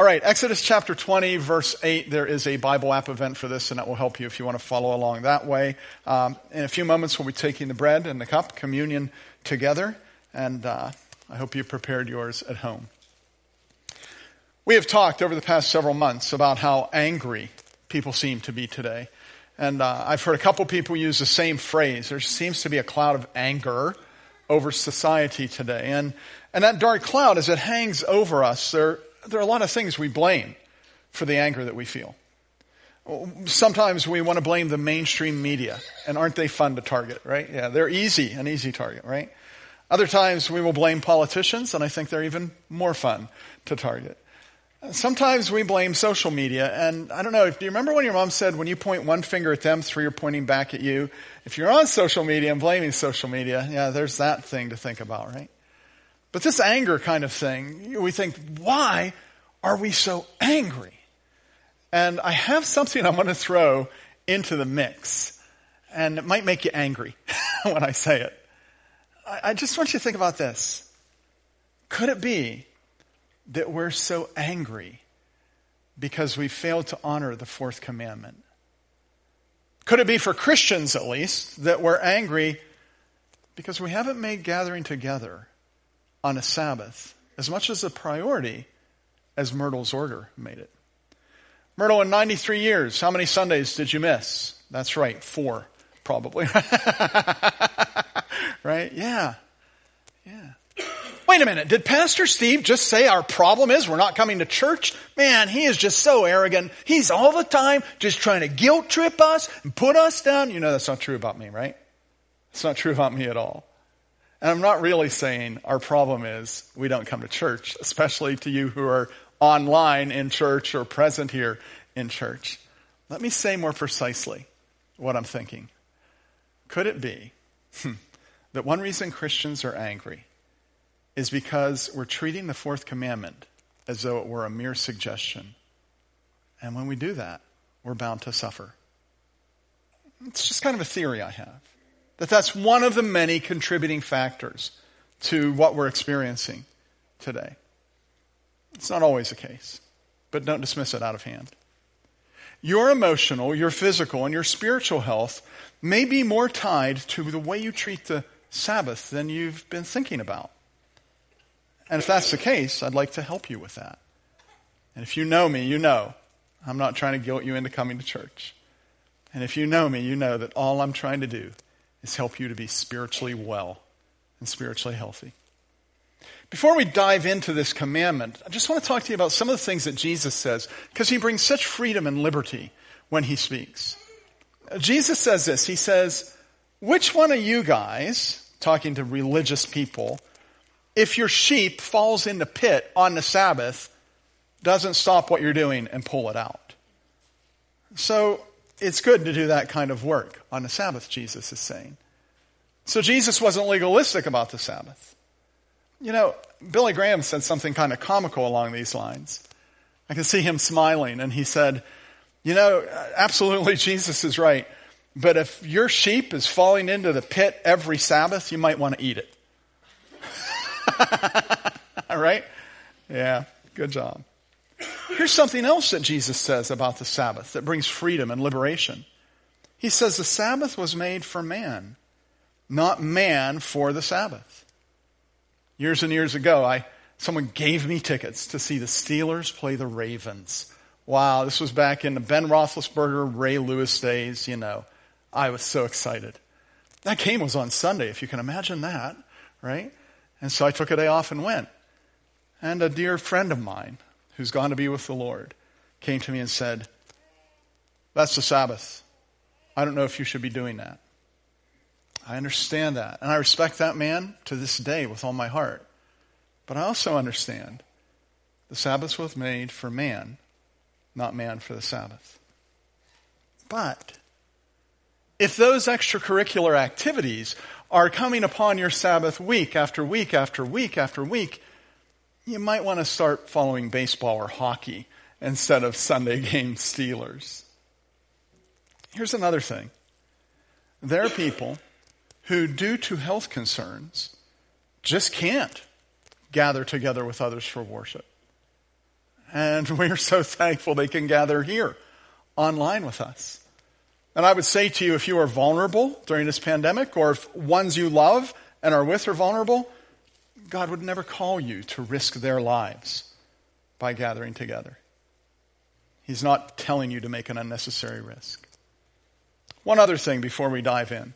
All right, Exodus chapter 20, verse 8. There is a Bible app event for this, and that will help you if you want to follow along that way. Um, in a few moments, we'll be taking the bread and the cup, communion together, and uh, I hope you prepared yours at home. We have talked over the past several months about how angry people seem to be today. And uh, I've heard a couple people use the same phrase. There seems to be a cloud of anger over society today. And, and that dark cloud, as it hangs over us, there, there are a lot of things we blame for the anger that we feel. Sometimes we want to blame the mainstream media, and aren't they fun to target, right? Yeah, they're easy, an easy target, right? Other times we will blame politicians, and I think they're even more fun to target. Sometimes we blame social media, and I don't know, do you remember when your mom said when you point one finger at them, three are pointing back at you? If you're on social media and blaming social media, yeah, there's that thing to think about, right? But this anger kind of thing, we think, why are we so angry? And I have something I want to throw into the mix, and it might make you angry when I say it. I just want you to think about this. Could it be that we're so angry because we failed to honor the fourth commandment? Could it be for Christians, at least, that we're angry because we haven't made gathering together on a Sabbath as much as a priority as Myrtle's order made it? Myrtle, in 93 years, how many Sundays did you miss? That's right, four, probably. right? Yeah. Yeah. Wait a minute. Did Pastor Steve just say our problem is we're not coming to church? Man, he is just so arrogant. He's all the time just trying to guilt trip us and put us down. You know that's not true about me, right? It's not true about me at all. And I'm not really saying our problem is we don't come to church, especially to you who are online in church or present here in church. Let me say more precisely what I'm thinking. Could it be hmm, that one reason Christians are angry is because we're treating the fourth commandment as though it were a mere suggestion. And when we do that, we're bound to suffer. It's just kind of a theory I have. That that's one of the many contributing factors to what we're experiencing today. It's not always the case, but don't dismiss it out of hand. Your emotional, your physical, and your spiritual health may be more tied to the way you treat the Sabbath than you've been thinking about. And if that's the case, I'd like to help you with that. And if you know me, you know I'm not trying to guilt you into coming to church. And if you know me, you know that all I'm trying to do is help you to be spiritually well and spiritually healthy. Before we dive into this commandment, I just want to talk to you about some of the things that Jesus says, because he brings such freedom and liberty when he speaks. Jesus says this He says, Which one of you guys, talking to religious people, if your sheep falls in the pit on the Sabbath, doesn't stop what you're doing and pull it out. So it's good to do that kind of work on the Sabbath, Jesus is saying. So Jesus wasn't legalistic about the Sabbath. You know, Billy Graham said something kind of comical along these lines. I can see him smiling, and he said, You know, absolutely, Jesus is right. But if your sheep is falling into the pit every Sabbath, you might want to eat it. All right? Yeah, good job. Here's something else that Jesus says about the Sabbath that brings freedom and liberation. He says the Sabbath was made for man, not man for the Sabbath. Years and years ago, I, someone gave me tickets to see the Steelers play the Ravens. Wow, this was back in the Ben Roethlisberger, Ray Lewis days, you know. I was so excited. That game was on Sunday, if you can imagine that, right? And so I took a day off and went. And a dear friend of mine who's gone to be with the Lord came to me and said, That's the Sabbath. I don't know if you should be doing that. I understand that. And I respect that man to this day with all my heart. But I also understand the Sabbath was made for man, not man for the Sabbath. But if those extracurricular activities are coming upon your Sabbath week after week after week after week, you might want to start following baseball or hockey instead of Sunday game Steelers. Here's another thing there are people who, due to health concerns, just can't gather together with others for worship. And we're so thankful they can gather here online with us. And I would say to you, if you are vulnerable during this pandemic, or if ones you love and are with are vulnerable, God would never call you to risk their lives by gathering together. He's not telling you to make an unnecessary risk. One other thing before we dive in.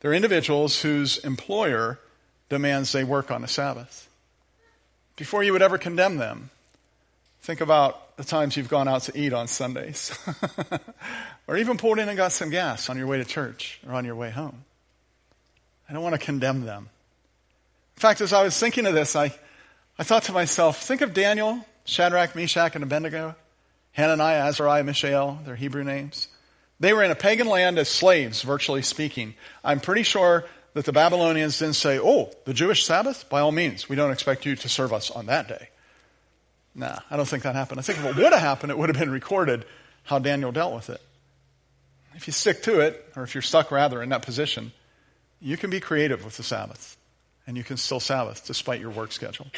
There are individuals whose employer demands they work on the Sabbath. Before you would ever condemn them, think about the times you've gone out to eat on Sundays, or even pulled in and got some gas on your way to church or on your way home. I don't want to condemn them. In fact, as I was thinking of this, I, I thought to myself, think of Daniel, Shadrach, Meshach, and Abednego, Hananiah, Azariah, Mishael, their Hebrew names. They were in a pagan land as slaves, virtually speaking. I'm pretty sure that the Babylonians didn't say, oh, the Jewish Sabbath? By all means, we don't expect you to serve us on that day. Nah, I don't think that happened. I think if it would have happened, it would have been recorded how Daniel dealt with it. If you stick to it, or if you're stuck rather in that position, you can be creative with the Sabbath. And you can still Sabbath despite your work schedule.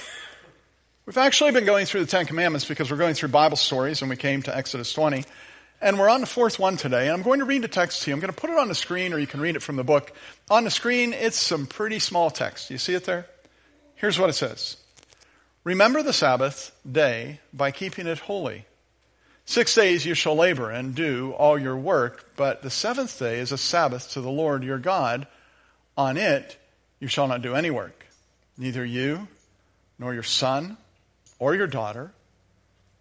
We've actually been going through the Ten Commandments because we're going through Bible stories and we came to Exodus 20. And we're on the fourth one today, and I'm going to read the text to you. I'm going to put it on the screen, or you can read it from the book. On the screen, it's some pretty small text. You see it there? Here's what it says Remember the Sabbath day by keeping it holy. Six days you shall labor and do all your work, but the seventh day is a Sabbath to the Lord your God. On it you shall not do any work, neither you, nor your son, or your daughter,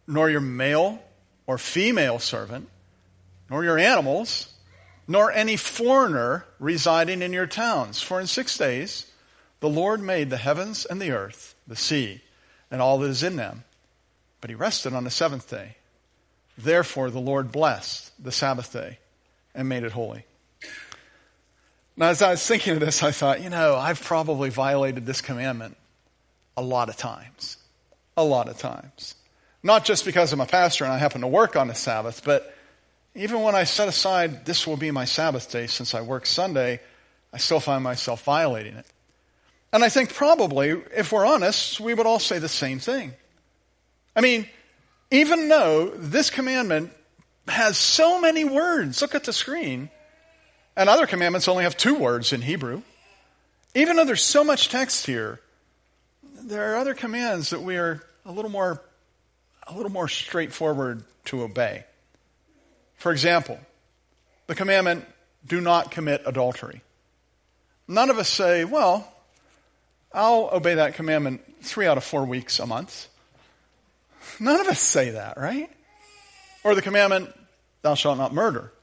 nor your male or female servant, nor your animals, nor any foreigner residing in your towns. For in six days the Lord made the heavens and the earth, the sea, and all that is in them. But he rested on the seventh day. Therefore the Lord blessed the Sabbath day and made it holy. Now, as I was thinking of this, I thought, you know, I've probably violated this commandment a lot of times. A lot of times. Not just because I'm a pastor and I happen to work on the Sabbath, but even when I set aside this will be my Sabbath day since I work Sunday, I still find myself violating it. And I think probably, if we're honest, we would all say the same thing. I mean, even though this commandment has so many words, look at the screen, and other commandments only have two words in Hebrew. Even though there's so much text here, there are other commands that we are a little more a little more straightforward to obey. For example, the commandment, do not commit adultery. None of us say, well, I'll obey that commandment three out of four weeks a month. None of us say that, right? Or the commandment, thou shalt not murder.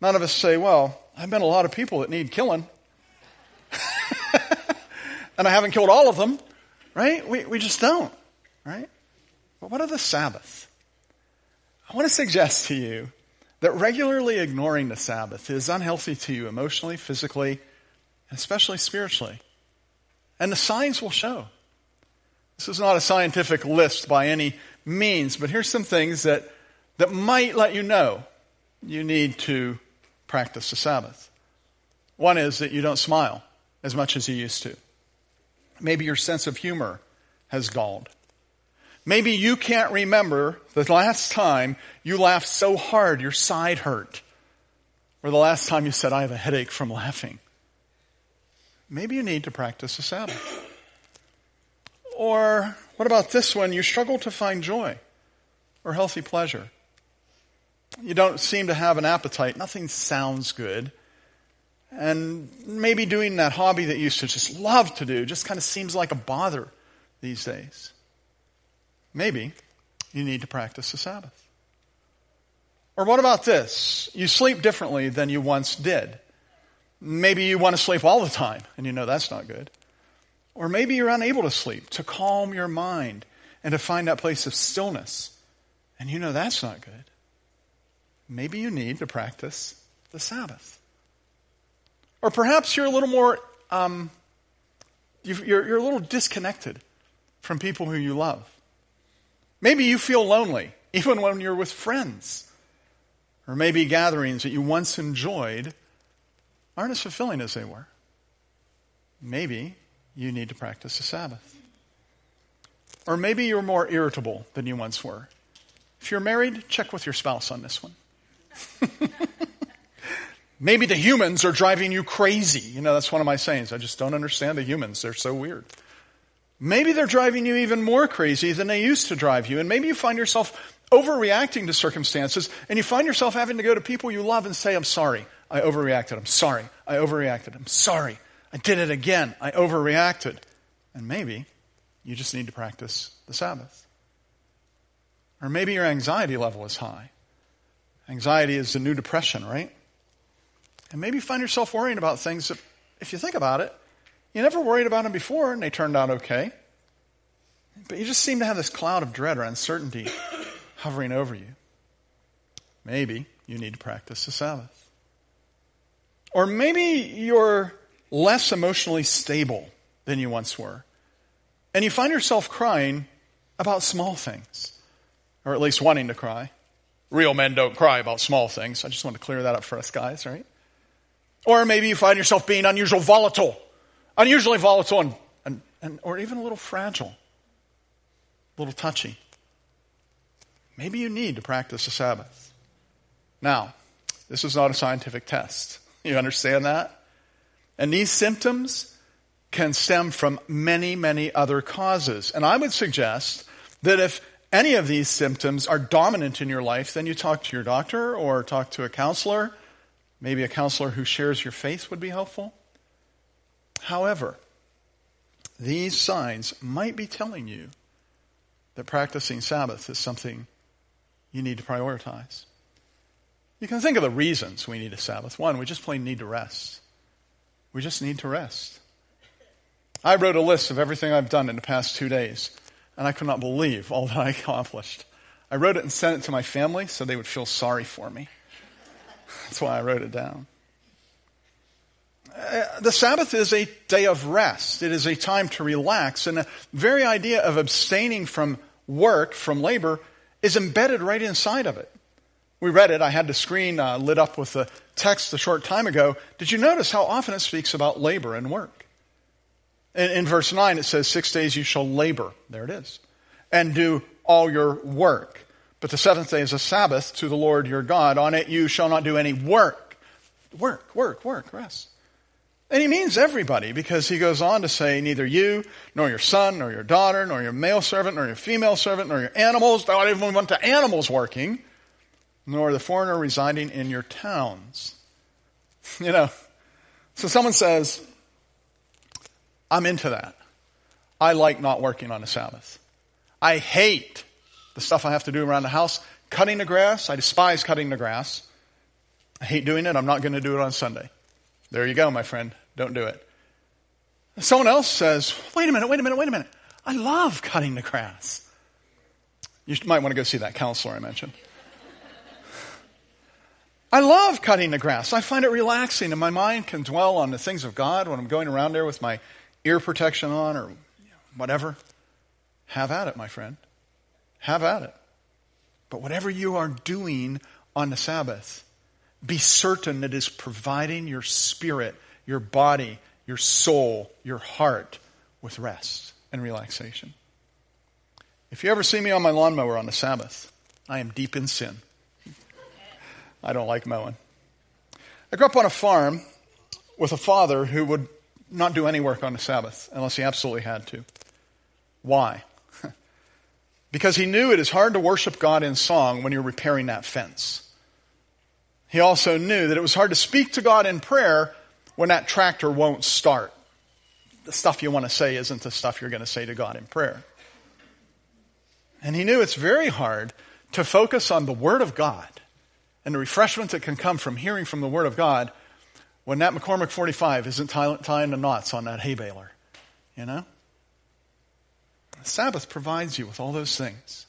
None of us say, well, I've met a lot of people that need killing. and I haven't killed all of them, right? We, we just don't, right? But what of the Sabbath? I want to suggest to you that regularly ignoring the Sabbath is unhealthy to you emotionally, physically, and especially spiritually. And the signs will show. This is not a scientific list by any means, but here's some things that, that might let you know you need to practice the Sabbath. One is that you don't smile as much as you used to. Maybe your sense of humor has galled. Maybe you can't remember the last time you laughed so hard your side hurt, or the last time you said, I have a headache from laughing. Maybe you need to practice the Sabbath. Or what about this one? You struggle to find joy or healthy pleasure. You don't seem to have an appetite. Nothing sounds good. And maybe doing that hobby that you used to just love to do just kind of seems like a bother these days. Maybe you need to practice the Sabbath. Or what about this? You sleep differently than you once did. Maybe you want to sleep all the time, and you know that's not good. Or maybe you're unable to sleep, to calm your mind and to find that place of stillness, and you know that's not good. Maybe you need to practice the Sabbath. Or perhaps you're a little more, um, you're, you're a little disconnected from people who you love. Maybe you feel lonely, even when you're with friends. Or maybe gatherings that you once enjoyed aren't as fulfilling as they were. Maybe you need to practice the Sabbath. Or maybe you're more irritable than you once were. If you're married, check with your spouse on this one. maybe the humans are driving you crazy. You know, that's one of my sayings. I just don't understand the humans. They're so weird. Maybe they're driving you even more crazy than they used to drive you. And maybe you find yourself overreacting to circumstances and you find yourself having to go to people you love and say, I'm sorry. I overreacted. I'm sorry. I overreacted. I'm sorry. I did it again. I overreacted. And maybe you just need to practice the Sabbath. Or maybe your anxiety level is high. Anxiety is the new depression, right? And maybe you find yourself worrying about things that, if you think about it, you never worried about them before and they turned out okay. But you just seem to have this cloud of dread or uncertainty hovering over you. Maybe you need to practice the Sabbath. Or maybe you're less emotionally stable than you once were. And you find yourself crying about small things, or at least wanting to cry. Real men don't cry about small things. I just want to clear that up for us guys, right? Or maybe you find yourself being unusual volatile, unusually volatile, and, and, and, or even a little fragile, a little touchy. Maybe you need to practice the Sabbath. Now, this is not a scientific test. You understand that? And these symptoms can stem from many, many other causes. And I would suggest that if any of these symptoms are dominant in your life, then you talk to your doctor or talk to a counselor. Maybe a counselor who shares your faith would be helpful. However, these signs might be telling you that practicing Sabbath is something you need to prioritize. You can think of the reasons we need a Sabbath. One, we just plain need to rest. We just need to rest. I wrote a list of everything I've done in the past two days, and I could not believe all that I accomplished. I wrote it and sent it to my family so they would feel sorry for me. That's why I wrote it down. Uh, the Sabbath is a day of rest. It is a time to relax. And the very idea of abstaining from work, from labor, is embedded right inside of it. We read it. I had the screen uh, lit up with the text a short time ago. Did you notice how often it speaks about labor and work? In, in verse 9, it says, Six days you shall labor. There it is. And do all your work. But the seventh day is a Sabbath to the Lord your God. On it you shall not do any work. Work, work, work, rest. And he means everybody because he goes on to say, neither you, nor your son, nor your daughter, nor your male servant, nor your female servant, nor your animals, don't even want to animals working, nor the foreigner residing in your towns. You know, so someone says, I'm into that. I like not working on the Sabbath. I hate the stuff I have to do around the house. Cutting the grass, I despise cutting the grass. I hate doing it. I'm not going to do it on Sunday. There you go, my friend. Don't do it. Someone else says, wait a minute, wait a minute, wait a minute. I love cutting the grass. You might want to go see that counselor I mentioned. I love cutting the grass. I find it relaxing, and my mind can dwell on the things of God when I'm going around there with my ear protection on or whatever. Have at it, my friend. Have at it. But whatever you are doing on the Sabbath, be certain it is providing your spirit, your body, your soul, your heart with rest and relaxation. If you ever see me on my lawnmower on the Sabbath, I am deep in sin. I don't like mowing. I grew up on a farm with a father who would not do any work on the Sabbath unless he absolutely had to. Why? because he knew it is hard to worship God in song when you're repairing that fence. He also knew that it was hard to speak to God in prayer when that tractor won't start. The stuff you want to say isn't the stuff you're going to say to God in prayer. And he knew it's very hard to focus on the Word of God and the refreshment that can come from hearing from the Word of God when that McCormick 45 isn't tying the knots on that hay baler. You know? The Sabbath provides you with all those things.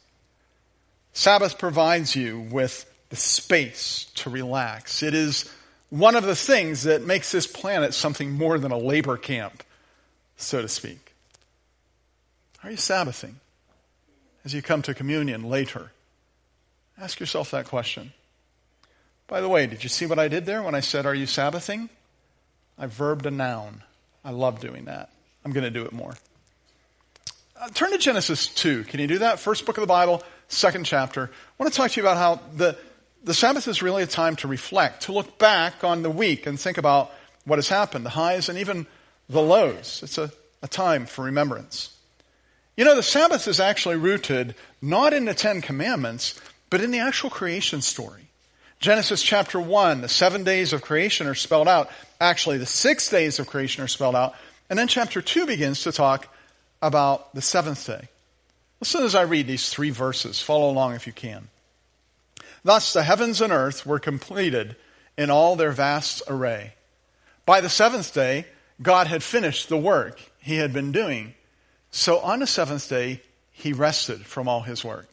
Sabbath provides you with the space to relax. It is one of the things that makes this planet something more than a labor camp, so to speak. Are you Sabbathing as you come to communion later? Ask yourself that question. By the way, did you see what I did there when I said, Are you Sabbathing? I verbed a noun. I love doing that. I'm going to do it more. Uh, turn to Genesis 2. Can you do that? First book of the Bible, second chapter. I want to talk to you about how the, the Sabbath is really a time to reflect, to look back on the week and think about what has happened, the highs and even the lows. It's a, a time for remembrance. You know, the Sabbath is actually rooted not in the Ten Commandments, but in the actual creation story. Genesis chapter 1, the seven days of creation are spelled out. Actually, the six days of creation are spelled out. And then chapter 2 begins to talk about the seventh day. Listen as I read these three verses. Follow along if you can. Thus the heavens and earth were completed in all their vast array. By the seventh day, God had finished the work he had been doing. So on the seventh day, he rested from all his work.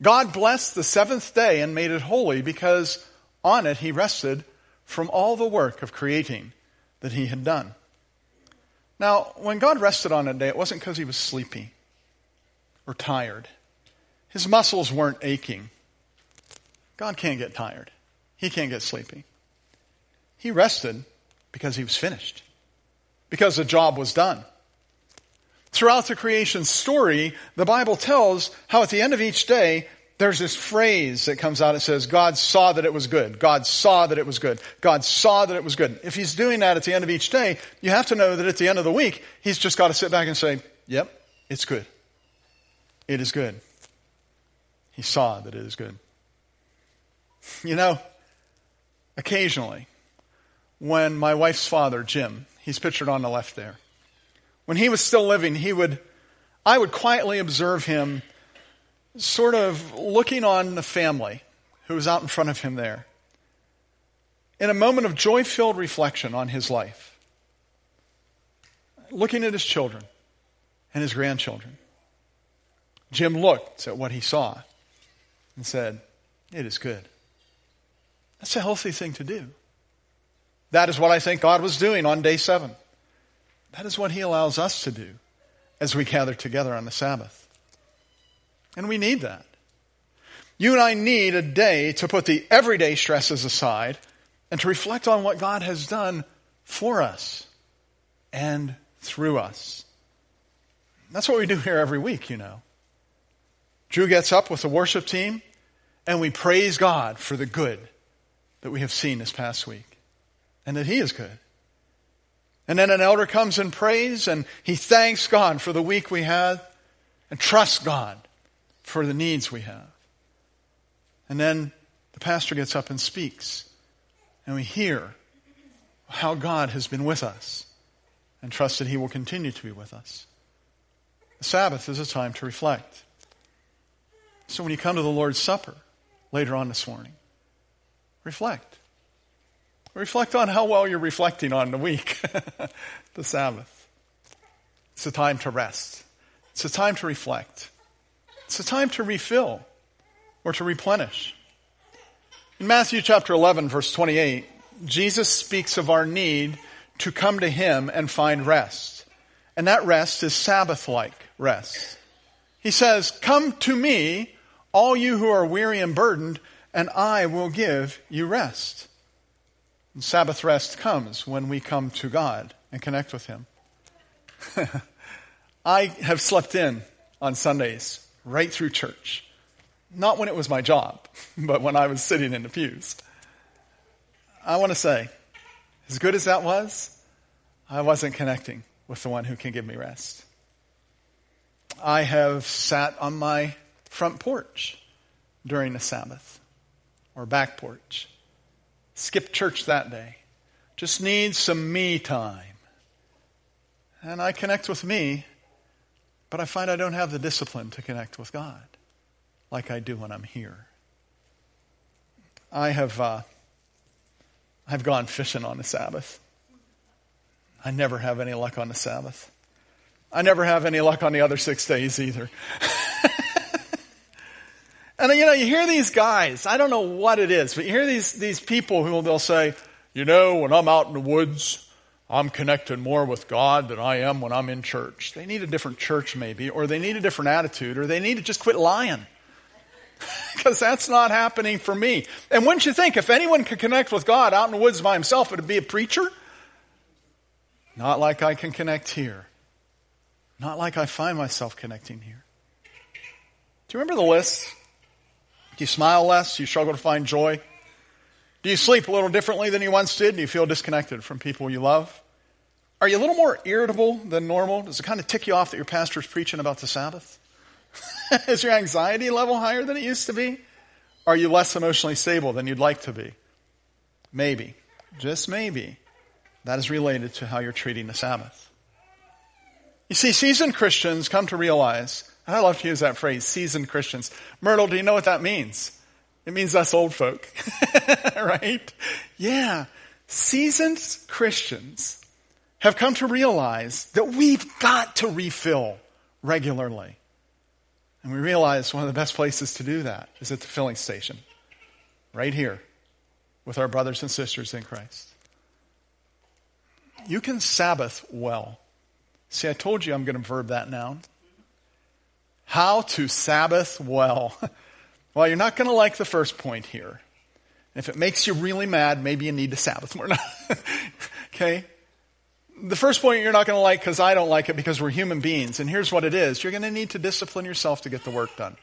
God blessed the seventh day and made it holy because on it he rested from all the work of creating that he had done. Now, when God rested on a day, it wasn't because he was sleepy or tired. His muscles weren't aching. God can't get tired. He can't get sleepy. He rested because he was finished, because the job was done. Throughout the creation story, the Bible tells how at the end of each day, there's this phrase that comes out. It says, God saw that it was good. God saw that it was good. God saw that it was good. If he's doing that at the end of each day, you have to know that at the end of the week, he's just got to sit back and say, yep, it's good. It is good. He saw that it is good. You know, occasionally, when my wife's father, Jim, he's pictured on the left there, when he was still living, he would, I would quietly observe him sort of looking on the family who was out in front of him there in a moment of joy filled reflection on his life, looking at his children and his grandchildren. Jim looked at what he saw and said, It is good. That's a healthy thing to do. That is what I think God was doing on day seven. That is what He allows us to do as we gather together on the Sabbath. And we need that. You and I need a day to put the everyday stresses aside and to reflect on what God has done for us and through us. That's what we do here every week, you know. Drew gets up with the worship team and we praise God for the good that we have seen this past week and that He is good. And then an elder comes and prays and he thanks God for the week we had and trusts God for the needs we have. And then the pastor gets up and speaks and we hear how God has been with us and trust that he will continue to be with us. The Sabbath is a time to reflect. So when you come to the Lord's Supper later on this morning, reflect. Reflect on how well you're reflecting on the week, the Sabbath. It's a time to rest. It's a time to reflect. It's a time to refill or to replenish. In Matthew chapter 11, verse 28, Jesus speaks of our need to come to Him and find rest. And that rest is Sabbath like rest. He says, Come to me, all you who are weary and burdened, and I will give you rest. And Sabbath rest comes when we come to God and connect with Him. I have slept in on Sundays right through church. Not when it was my job, but when I was sitting in the pews. I want to say, as good as that was, I wasn't connecting with the one who can give me rest. I have sat on my front porch during the Sabbath or back porch skip church that day. Just need some me time. And I connect with me, but I find I don't have the discipline to connect with God like I do when I'm here. I have uh, I've gone fishing on the Sabbath. I never have any luck on the Sabbath. I never have any luck on the other six days either. And you know, you hear these guys, I don't know what it is, but you hear these, these people who they'll say, you know, when I'm out in the woods, I'm connected more with God than I am when I'm in church. They need a different church maybe, or they need a different attitude, or they need to just quit lying. Because that's not happening for me. And wouldn't you think if anyone could connect with God out in the woods by himself, it would be a preacher? Not like I can connect here. Not like I find myself connecting here. Do you remember the list? Do you smile less? Do you struggle to find joy? Do you sleep a little differently than you once did? Do you feel disconnected from people you love? Are you a little more irritable than normal? Does it kind of tick you off that your pastor's preaching about the Sabbath? Is your anxiety level higher than it used to be? Are you less emotionally stable than you'd like to be? Maybe, just maybe, that is related to how you're treating the Sabbath. You see, seasoned Christians come to realize, I love to use that phrase, seasoned Christians. Myrtle, do you know what that means? It means us old folk, right? Yeah. Seasoned Christians have come to realize that we've got to refill regularly. And we realize one of the best places to do that is at the filling station, right here, with our brothers and sisters in Christ. You can Sabbath well. See, I told you I'm going to verb that noun. How to Sabbath well. well, you're not going to like the first point here. If it makes you really mad, maybe you need to Sabbath more. okay? the first point you're not going to like because I don't like it because we're human beings. And here's what it is. You're going to need to discipline yourself to get the work done.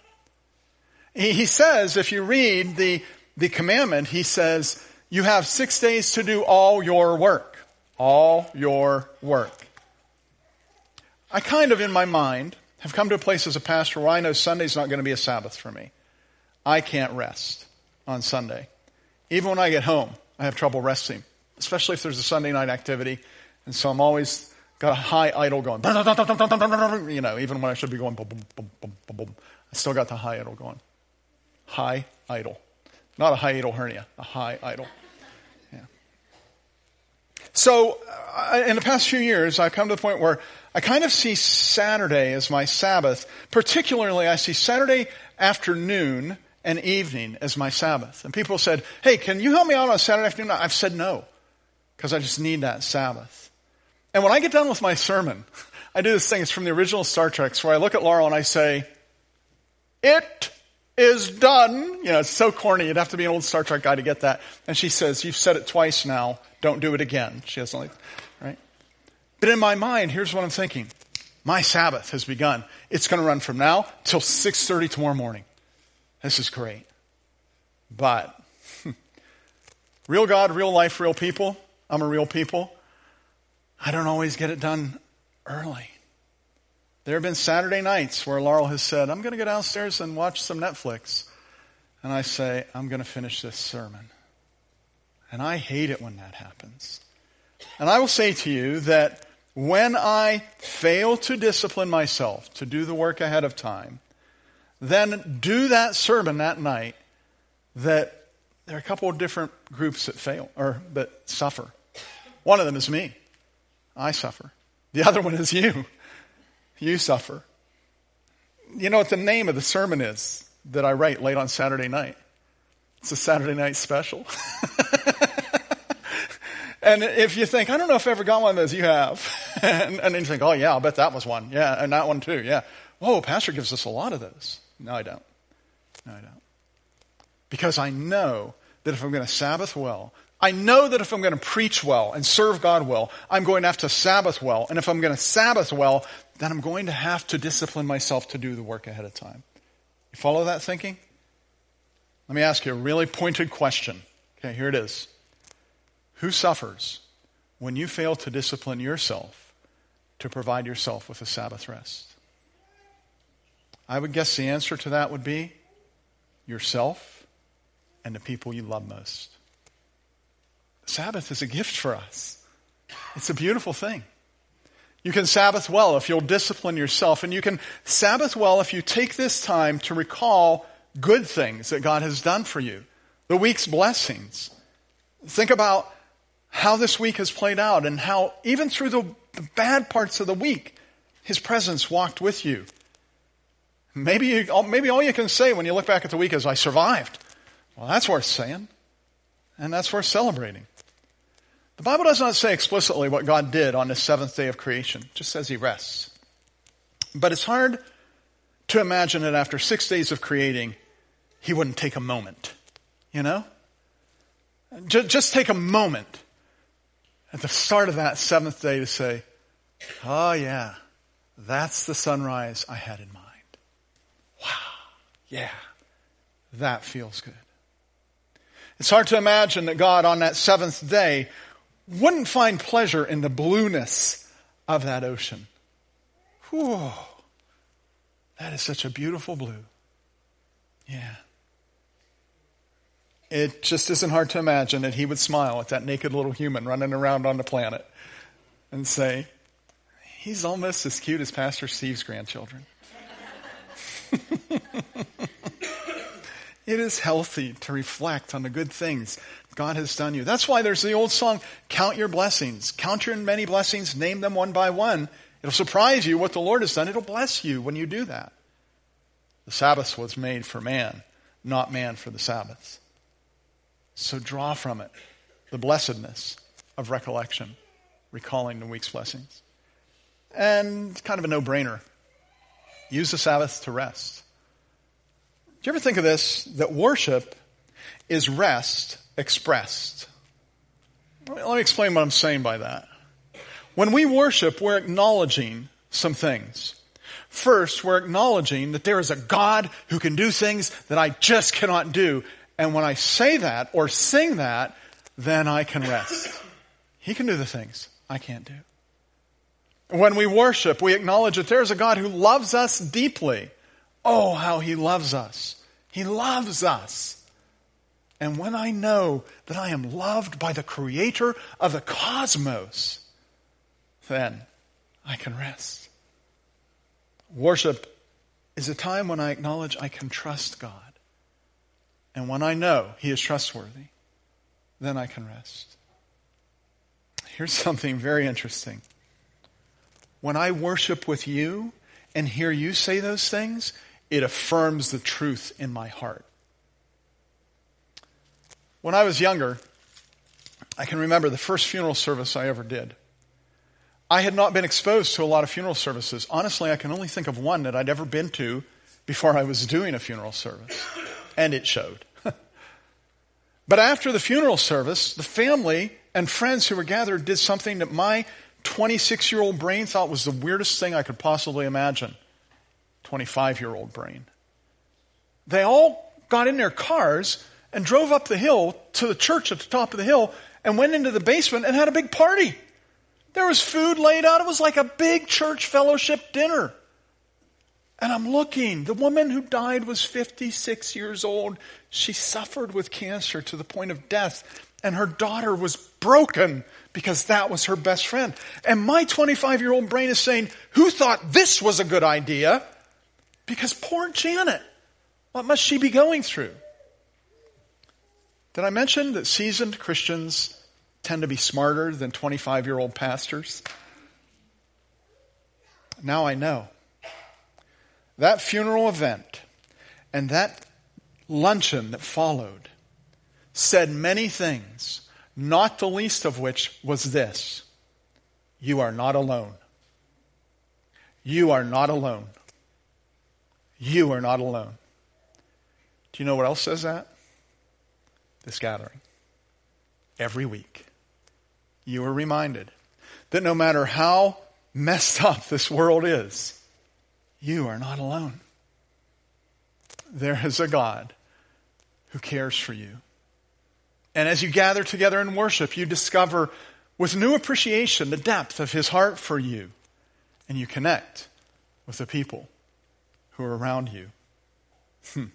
He, says, if you read the, the commandment, he says, you have six days to do all your work. All your work. I kind of, in my mind, have come to a place as a pastor where I know Sunday's not going to be a Sabbath for me. I can't rest on Sunday. Even when I get home, I have trouble resting, especially if there's a Sunday night activity and so I'm always got a high idle going. You know, even when I should be going boom, boom, boom, boom, boom. I still got the high idle going. High idle. Not a hiatal hernia, a high idle. Yeah. So, uh, in the past few years, I've come to the point where I kind of see Saturday as my Sabbath. Particularly, I see Saturday afternoon and evening as my Sabbath. And people said, hey, can you help me out on Saturday afternoon? I've said no, because I just need that Sabbath. And when I get done with my sermon, I do this thing, it's from the original Star Trek, where I look at Laurel and I say, It is done. You know, it's so corny. You'd have to be an old Star Trek guy to get that. And she says, You've said it twice now. Don't do it again. She doesn't like, But in my mind, here's what I'm thinking. My Sabbath has begun. It's going to run from now till 6.30 tomorrow morning. This is great. But, real God, real life, real people. I'm a real people. I don't always get it done early. There have been Saturday nights where Laurel has said, I'm going to go downstairs and watch some Netflix. And I say, I'm going to finish this sermon. And I hate it when that happens. And I will say to you that when I fail to discipline myself to do the work ahead of time, then do that sermon that night that there are a couple of different groups that fail or that suffer. One of them is me. I suffer. The other one is you. You suffer. You know what the name of the sermon is that I write late on Saturday night? It's a Saturday night special. and if you think, I don't know if I've ever got one of those, you have. and, and then you think, oh yeah, I'll bet that was one. Yeah, and that one too. Yeah. Whoa, Pastor gives us a lot of those. No, I don't. No, I don't. Because I know that if I'm going to Sabbath well, I know that if I'm going to preach well and serve God well, I'm going to have to Sabbath well. And if I'm going to Sabbath well, then I'm going to have to discipline myself to do the work ahead of time. You follow that thinking? Let me ask you a really pointed question. Okay, here it is. Who suffers when you fail to discipline yourself to provide yourself with a Sabbath rest? I would guess the answer to that would be yourself and the people you love most. Sabbath is a gift for us. It's a beautiful thing. You can Sabbath well if you'll discipline yourself, and you can Sabbath well if you take this time to recall good things that God has done for you, the week's blessings. Think about how this week has played out and how, even through the, the bad parts of the week, His presence walked with you. Maybe, you, maybe all you can say when you look back at the week is, I survived. Well, that's worth saying, and that's worth celebrating. The Bible does not say explicitly what God did on the seventh day of creation. It just says he rests. But it's hard to imagine that after six days of creating, he wouldn't take a moment. You know? Just take a moment at the start of that seventh day to say, Oh, yeah, That's the sunrise I had in mind. Wow. Yeah. That feels good. It's hard to imagine that God on that seventh day wouldn't find pleasure in the blueness of that ocean. Whew. That is such a beautiful blue. Yeah. It just isn't hard to imagine that he would smile at that naked little human running around on the planet and say, He's almost as cute as Pastor Steve's grandchildren. it is healthy to reflect on the good things God has done you. That's why there's the old song, Count Your Blessings. Count your many blessings, name them one by one. It'll surprise you what the Lord has done. It'll bless you when you do that. The Sabbath was made for man, not man for the Sabbath. So draw from it the blessedness of recollection, recalling the week's blessings. And kind of a no brainer. Use the Sabbath to rest. Do you ever think of this? That worship is rest expressed. Let me explain what I'm saying by that. When we worship, we're acknowledging some things. First, we're acknowledging that there is a God who can do things that I just cannot do. And when I say that or sing that, then I can rest. He can do the things I can't do. When we worship, we acknowledge that there's a God who loves us deeply. Oh, how he loves us. He loves us. And when I know that I am loved by the creator of the cosmos, then I can rest. Worship is a time when I acknowledge I can trust God. And when I know He is trustworthy, then I can rest. Here's something very interesting. When I worship with you and hear you say those things, it affirms the truth in my heart. When I was younger, I can remember the first funeral service I ever did. I had not been exposed to a lot of funeral services. Honestly, I can only think of one that I'd ever been to before I was doing a funeral service, and it showed. but after the funeral service, the family and friends who were gathered did something that my 26 year old brain thought was the weirdest thing I could possibly imagine. 25 year old brain. They all got in their cars and drove up the hill to the church at the top of the hill and went into the basement and had a big party. There was food laid out. It was like a big church fellowship dinner. And I'm looking. The woman who died was 56 years old. She suffered with cancer to the point of death. And her daughter was broken because that was her best friend. And my 25 year old brain is saying, Who thought this was a good idea? Because poor Janet, what must she be going through? Did I mention that seasoned Christians tend to be smarter than 25 year old pastors? Now I know. That funeral event and that luncheon that followed said many things not the least of which was this You are not alone. You are not alone. You are not alone. Do you know what else says that? This gathering. Every week, you are reminded that no matter how messed up this world is, you are not alone. There is a God who cares for you and as you gather together in worship, you discover with new appreciation the depth of his heart for you. And you connect with the people who are around you. Hmm.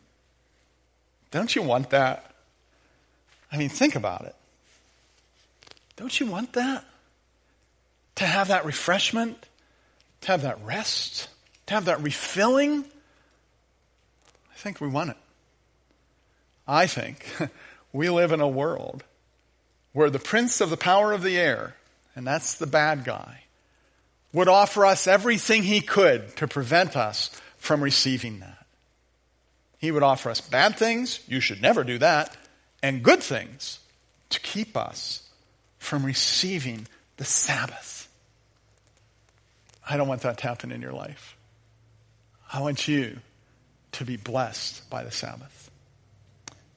Don't you want that? I mean, think about it. Don't you want that? To have that refreshment, to have that rest, to have that refilling? I think we want it. I think we live in a world where the prince of the power of the air, and that's the bad guy, would offer us everything he could to prevent us from receiving that. He would offer us bad things, you should never do that, and good things to keep us from receiving the Sabbath. I don't want that to happen in your life. I want you to be blessed by the Sabbath.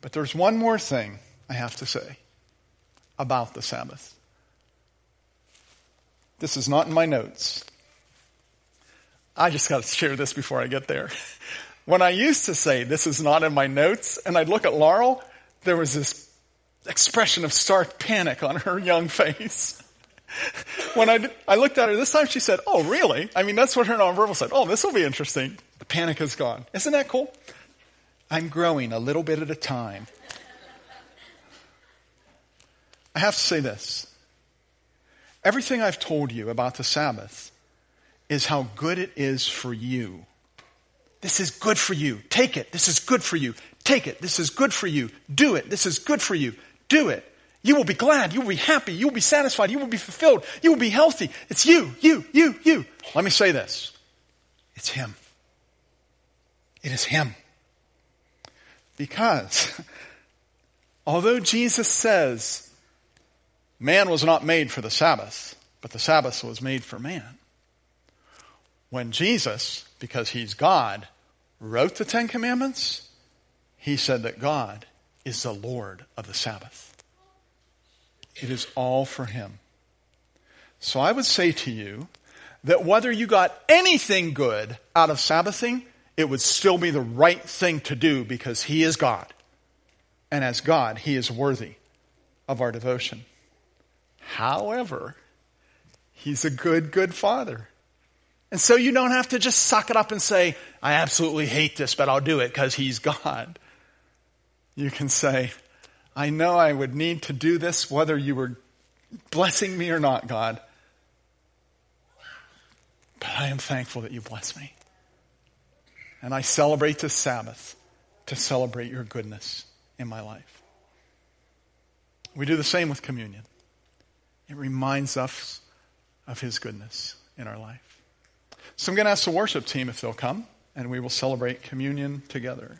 But there's one more thing I have to say about the Sabbath. This is not in my notes. I just got to share this before I get there. When I used to say, this is not in my notes, and I'd look at Laurel, there was this expression of stark panic on her young face. when I, I looked at her this time, she said, Oh, really? I mean, that's what her nonverbal said. Oh, this will be interesting. The panic is gone. Isn't that cool? I'm growing a little bit at a time. I have to say this. Everything I've told you about the Sabbath is how good it is for you. This is good for you. Take it. This is good for you. Take it. This is good for you. Do it. This is good for you. Do it. You will be glad. You will be happy. You will be satisfied. You will be fulfilled. You will be healthy. It's you, you, you, you. Let me say this. It's Him. It is Him. Because although Jesus says man was not made for the Sabbath, but the Sabbath was made for man, when Jesus, because He's God, wrote the Ten Commandments, He said that God is the Lord of the Sabbath. It is all for Him. So I would say to you that whether you got anything good out of Sabbathing, it would still be the right thing to do because He is God. And as God, He is worthy of our devotion. However, He's a good, good Father. And so you don't have to just suck it up and say, I absolutely hate this, but I'll do it because He's God. You can say, I know I would need to do this whether you were blessing me or not, God. But I am thankful that you bless me. And I celebrate this Sabbath to celebrate your goodness in my life. We do the same with communion. It reminds us of his goodness in our life. So I'm going to ask the worship team if they'll come, and we will celebrate communion together.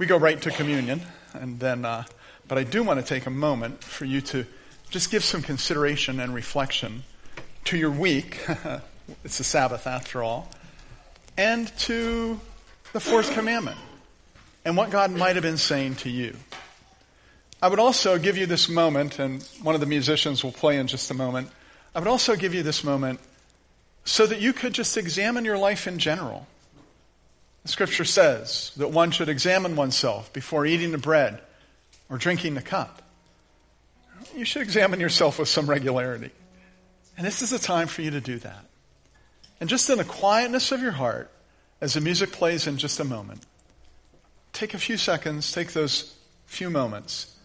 We go right to communion, and then, uh, but I do want to take a moment for you to just give some consideration and reflection to your week. it's a Sabbath after all and to the fourth commandment and what God might have been saying to you. I would also give you this moment, and one of the musicians will play in just a moment. I would also give you this moment so that you could just examine your life in general. The scripture says that one should examine oneself before eating the bread or drinking the cup. You should examine yourself with some regularity. And this is a time for you to do that. And just in the quietness of your heart, as the music plays in just a moment, take a few seconds, take those few moments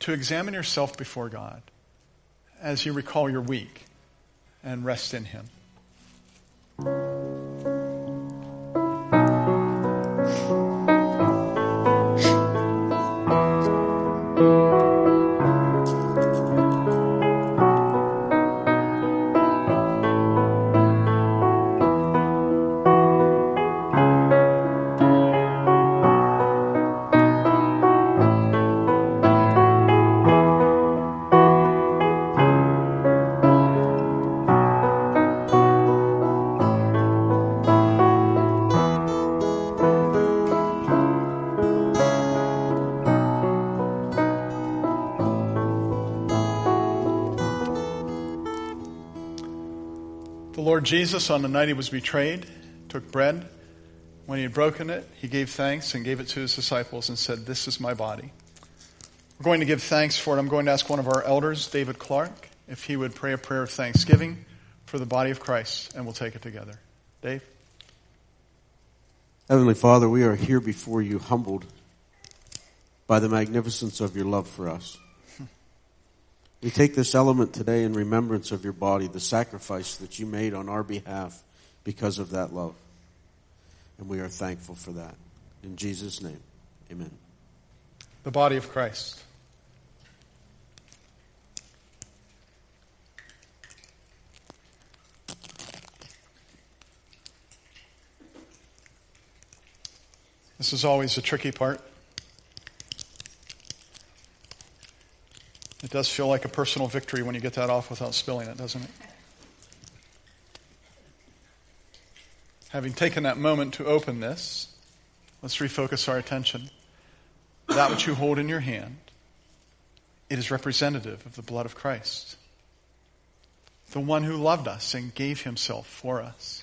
to examine yourself before God as you recall your week and rest in Him. Lord Jesus, on the night he was betrayed, took bread. When he had broken it, he gave thanks and gave it to his disciples and said, This is my body. We're going to give thanks for it. I'm going to ask one of our elders, David Clark, if he would pray a prayer of thanksgiving for the body of Christ, and we'll take it together. Dave? Heavenly Father, we are here before you, humbled by the magnificence of your love for us. We take this element today in remembrance of your body, the sacrifice that you made on our behalf because of that love. And we are thankful for that. In Jesus' name, amen. The body of Christ. This is always the tricky part. It does feel like a personal victory when you get that off without spilling it, doesn't it? Having taken that moment to open this, let's refocus our attention. That which you hold in your hand, it is representative of the blood of Christ. the one who loved us and gave himself for us,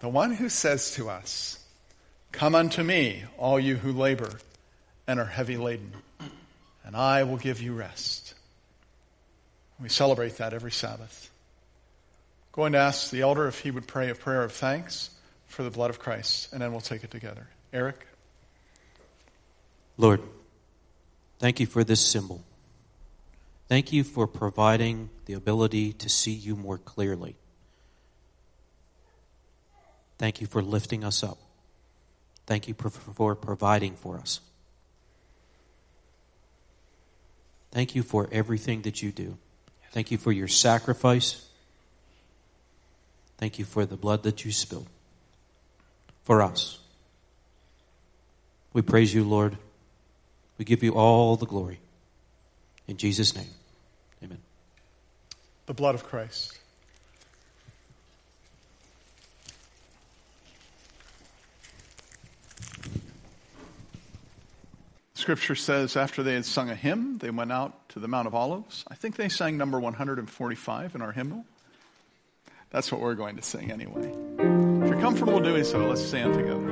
the one who says to us, Come unto me, all you who labor and are heavy laden, and I will give you rest. We celebrate that every Sabbath. I'm going to ask the elder if he would pray a prayer of thanks for the blood of Christ, and then we'll take it together. Eric? Lord, thank you for this symbol. Thank you for providing the ability to see you more clearly. Thank you for lifting us up. Thank you for providing for us. Thank you for everything that you do. Thank you for your sacrifice. Thank you for the blood that you spilled for us. We praise you, Lord. We give you all the glory. In Jesus' name, amen. The blood of Christ. Scripture says after they had sung a hymn, they went out to the Mount of Olives. I think they sang number 145 in our hymnal. That's what we're going to sing anyway. If you're comfortable doing so, let's stand together.